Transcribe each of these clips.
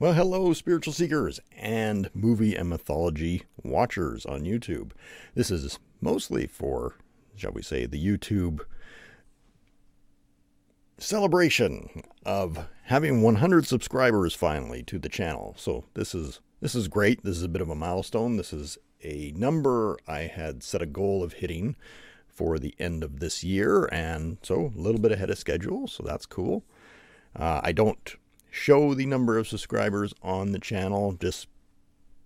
Well, hello, spiritual seekers and movie and mythology watchers on YouTube. This is mostly for, shall we say, the YouTube celebration of having 100 subscribers finally to the channel. So this is this is great. This is a bit of a milestone. This is a number I had set a goal of hitting for the end of this year, and so a little bit ahead of schedule. So that's cool. Uh, I don't show the number of subscribers on the channel just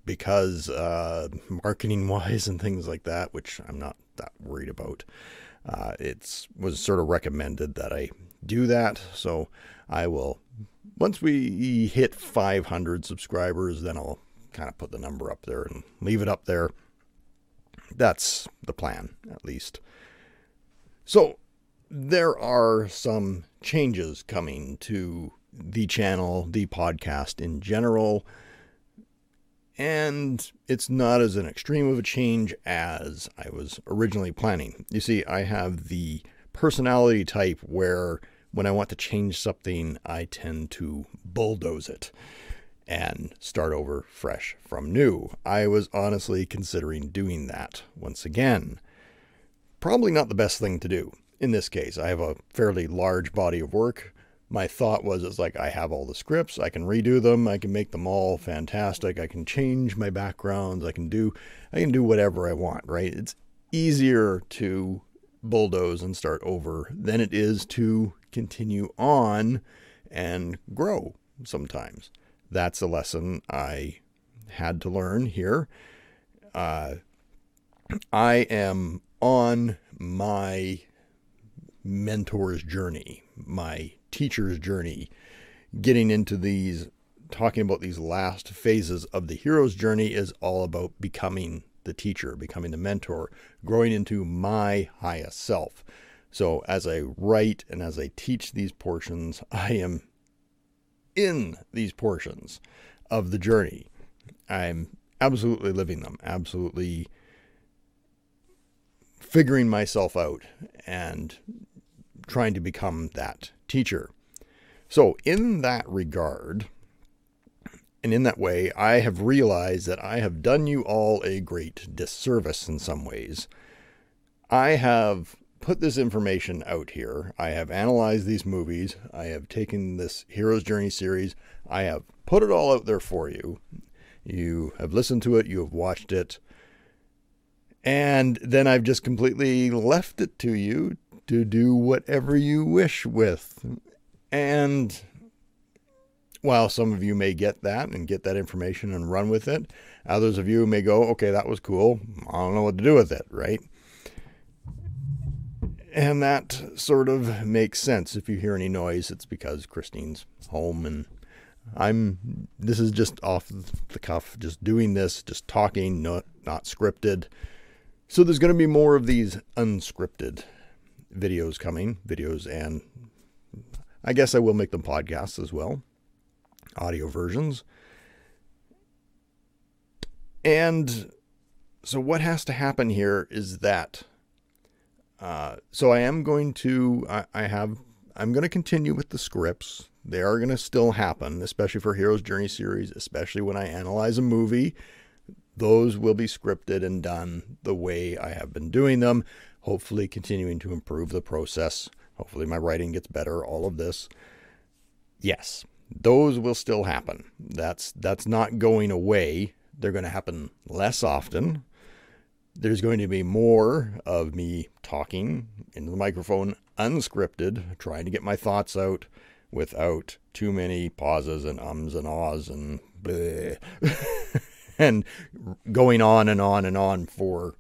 because uh, marketing wise and things like that, which I'm not that worried about. Uh, it's was sort of recommended that I do that, so I will. Once we hit 500 subscribers, then I'll kind of put the number up there and leave it up there. That's the plan, at least. So there are some changes coming to the channel, the podcast in general. And it's not as an extreme of a change as I was originally planning. You see, I have the personality type where when I want to change something, I tend to bulldoze it and start over fresh from new. I was honestly considering doing that once again. Probably not the best thing to do. In this case, I have a fairly large body of work my thought was it's like I have all the scripts, I can redo them, I can make them all fantastic, I can change my backgrounds, I can do I can do whatever I want, right? It's easier to bulldoze and start over than it is to continue on and grow sometimes. That's a lesson I had to learn here. Uh, I am on my mentor's journey, my teacher's journey, getting into these, talking about these last phases of the hero's journey is all about becoming the teacher, becoming the mentor, growing into my highest self. So as I write and as I teach these portions, I am in these portions of the journey. I'm absolutely living them, absolutely figuring myself out and trying to become that teacher. So, in that regard, and in that way, I have realized that I have done you all a great disservice in some ways. I have put this information out here. I have analyzed these movies. I have taken this Hero's Journey series. I have put it all out there for you. You have listened to it, you have watched it. And then I've just completely left it to you to do whatever you wish with. And while some of you may get that and get that information and run with it, others of you may go, okay, that was cool. I don't know what to do with it, right? And that sort of makes sense. If you hear any noise, it's because Christine's home and I'm this is just off the cuff, just doing this, just talking, not not scripted. So there's going to be more of these unscripted videos coming, videos, and I guess I will make them podcasts as well, audio versions. And so, what has to happen here is that. Uh, so I am going to. I, I have. I'm going to continue with the scripts. They are going to still happen, especially for Hero's Journey series, especially when I analyze a movie. Those will be scripted and done the way I have been doing them hopefully continuing to improve the process. Hopefully, my writing gets better, all of this. Yes, those will still happen. That's that's not going away. They're going to happen less often. There's going to be more of me talking into the microphone unscripted, trying to get my thoughts out without too many pauses and ums and ahs and and going on and on and on for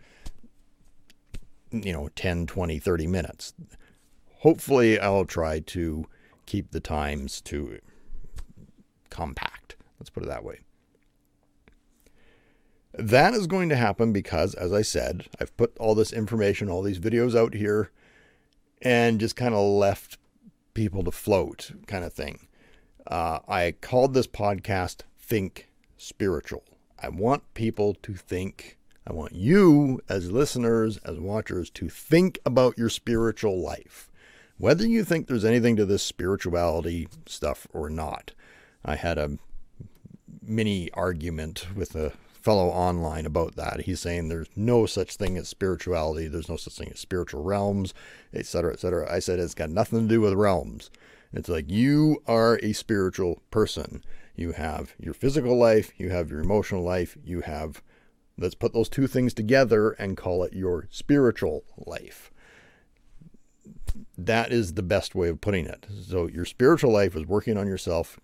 you know 10 20 30 minutes. Hopefully i'll try to keep the times to compact. Let's put it that way. That is going to happen because as i said i've put all this information all these videos out here and just kind of left people to float kind of thing. Uh, i called this podcast think spiritual. I want people to think I want you, as listeners, as watchers, to think about your spiritual life. Whether you think there's anything to this spirituality stuff or not. I had a mini argument with a fellow online about that. He's saying there's no such thing as spirituality, there's no such thing as spiritual realms, etc., etc. I said it's got nothing to do with realms. It's like you are a spiritual person. You have your physical life, you have your emotional life, you have let's put those two things together and call it your spiritual life. That is the best way of putting it. So, your spiritual life is working on yourself,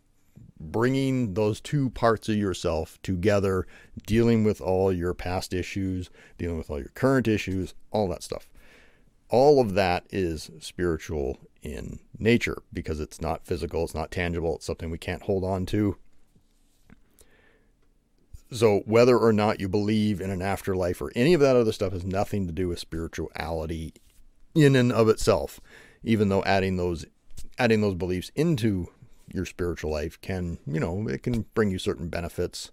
bringing those two parts of yourself together, dealing with all your past issues, dealing with all your current issues, all that stuff. All of that is spiritual in nature because it's not physical, it's not tangible, it's something we can't hold on to. So, whether or not you believe in an afterlife or any of that other stuff has nothing to do with spirituality in and of itself, even though adding those adding those beliefs into your spiritual life can, you know, it can bring you certain benefits.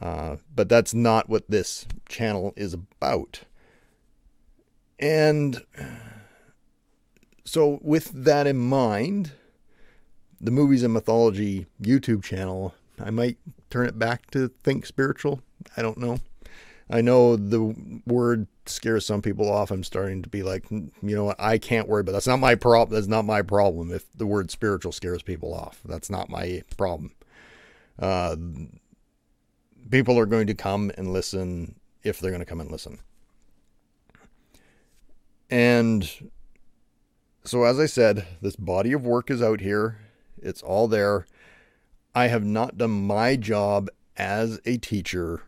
Uh, but that's not what this channel is about. And so, with that in mind, the Movies and Mythology YouTube channel, I might turn it back to Think Spiritual. I don't know. I know the word scares some people off. I'm starting to be like, you know what? I can't worry, but that's not my problem. That's not my problem. If the word spiritual scares people off, that's not my problem. Uh, people are going to come and listen if they're going to come and listen. And so, as I said, this body of work is out here. It's all there. I have not done my job as a teacher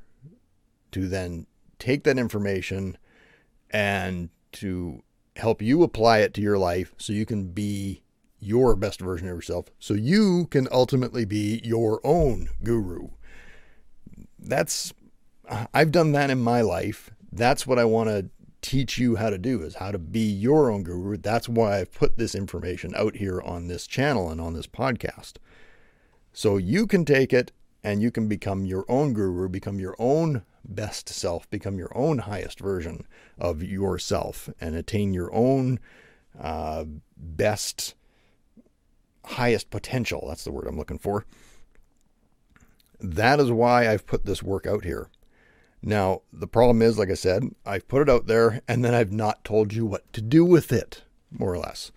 to then take that information and to help you apply it to your life so you can be your best version of yourself, so you can ultimately be your own guru. That's, I've done that in my life. That's what I want to teach you how to do is how to be your own guru. That's why I've put this information out here on this channel and on this podcast. So you can take it and you can become your own guru, become your own best self, become your own highest version of yourself, and attain your own uh, best, highest potential. That's the word I'm looking for. That is why I've put this work out here. Now, the problem is, like I said, I've put it out there and then I've not told you what to do with it, more or less.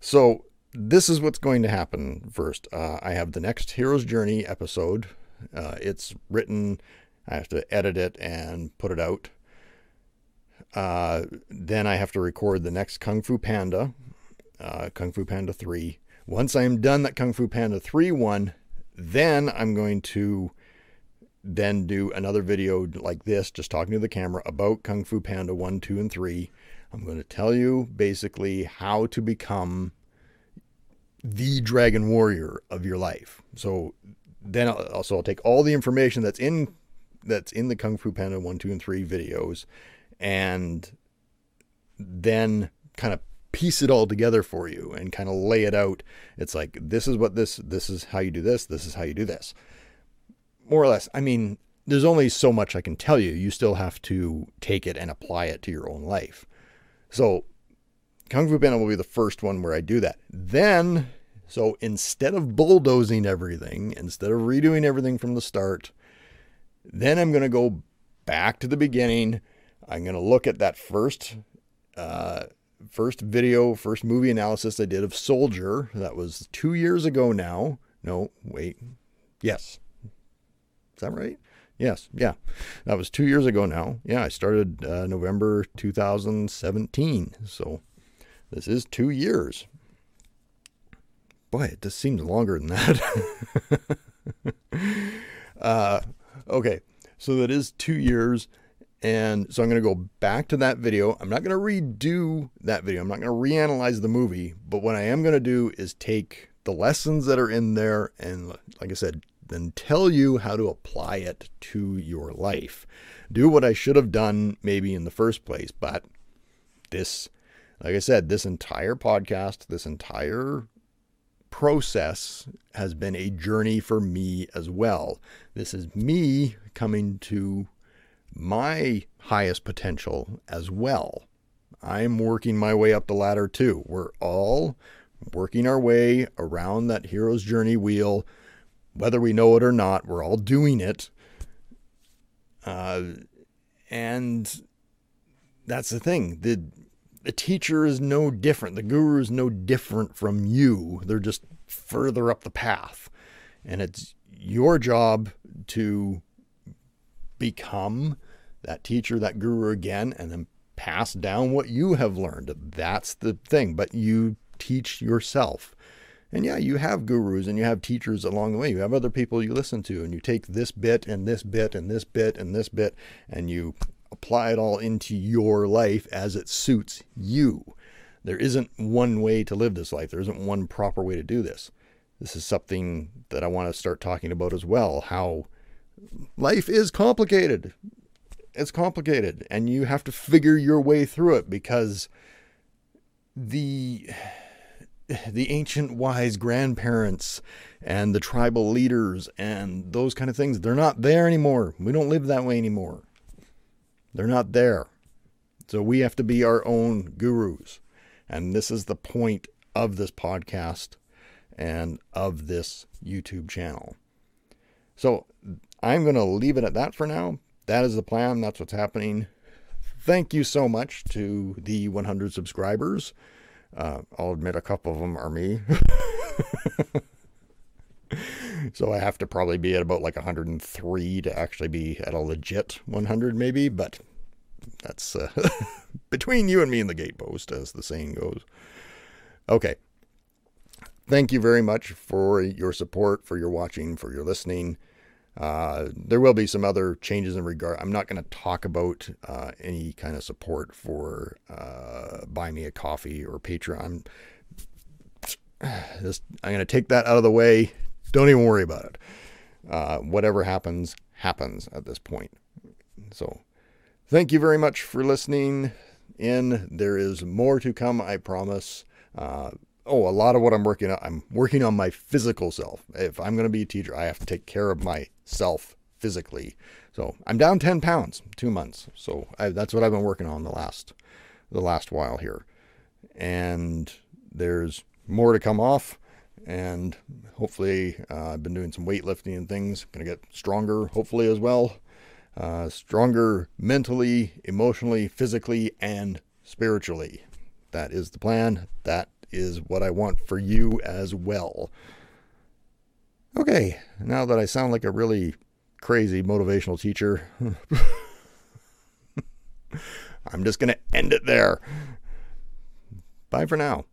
So, this is what's going to happen first. Uh, I have the next Hero's Journey episode. Uh, it's written I have to edit it and put it out. Uh, then I have to record the next Kung Fu Panda, uh, Kung Fu Panda 3. Once I am done that Kung Fu Panda 3 one, then I'm going to then do another video like this, just talking to the camera about Kung Fu Panda 1, 2, and 3. I'm going to tell you basically how to become the dragon warrior of your life. So then I'll, also I'll take all the information that's in that's in the Kung Fu Panda 1, 2, and 3 videos and then kind of piece it all together for you and kind of lay it out. It's like, this is what this, this is how you do this, this is how you do this. More or less. I mean, there's only so much I can tell you. You still have to take it and apply it to your own life. So, Kung Fu Panda will be the first one where I do that. Then, so instead of bulldozing everything, instead of redoing everything from the start, then I'm going to go back to the beginning. I'm going to look at that first uh, first video, first movie analysis I did of Soldier. That was two years ago now. No, wait. Yes. Is that right? Yes. Yeah. That was two years ago now. Yeah. I started uh, November 2017. So this is two years. Boy, it just seems longer than that. uh, Okay, so that is two years. And so I'm going to go back to that video. I'm not going to redo that video. I'm not going to reanalyze the movie. But what I am going to do is take the lessons that are in there and, like I said, then tell you how to apply it to your life. Do what I should have done maybe in the first place. But this, like I said, this entire podcast, this entire process has been a journey for me as well. This is me coming to my highest potential as well. I'm working my way up the ladder too. We're all working our way around that hero's journey wheel. whether we know it or not. We're all doing it. Uh, and that's the thing. The, the teacher is no different. The guru is no different from you. They're just further up the path. And it's your job to become that teacher, that guru again, and then pass down what you have learned. That's the thing. But you teach yourself. And yeah, you have gurus and you have teachers along the way. You have other people you listen to, and you take this bit and this bit and this bit and this bit, and you apply it all into your life as it suits you. There isn't one way to live this life, there isn't one proper way to do this. This is something that I want to start talking about as well how life is complicated. It's complicated, and you have to figure your way through it because the the ancient wise grandparents and the tribal leaders and those kind of things they're not there anymore we don't live that way anymore they're not there. So we have to be our own gurus. And this is the point of this podcast and of this youtube channel. So i'm going to leave it at that for now. That is the plan. That's what's happening. Thank you so much to the 100 subscribers. Uh, I'll admit a couple of them are me. so I have to probably be at about like 103 to actually be at a legit 100, maybe. But that's uh, between you and me and the gatepost, as the saying goes. Okay. Thank you very much for your support, for your watching, for your listening. Uh, there will be some other changes in regard. I'm not going to talk about uh, any kind of support for uh, buy me a coffee or Patreon. Just, I'm going to take that out of the way. Don't even worry about it. Uh, whatever happens, happens at this point. So, thank you very much for listening in. There is more to come, I promise. Uh, oh, a lot of what I'm working on, I'm working on my physical self. If I'm going to be a teacher, I have to take care of myself physically. So I'm down 10 pounds, two months. So I, that's what I've been working on the last, the last while here. And there's more to come off. And hopefully, uh, I've been doing some weightlifting and things. Going to get stronger, hopefully, as well. Uh, stronger mentally, emotionally, physically, and spiritually. That is the plan. That is what I want for you as well. Okay, now that I sound like a really crazy motivational teacher, I'm just going to end it there. Bye for now.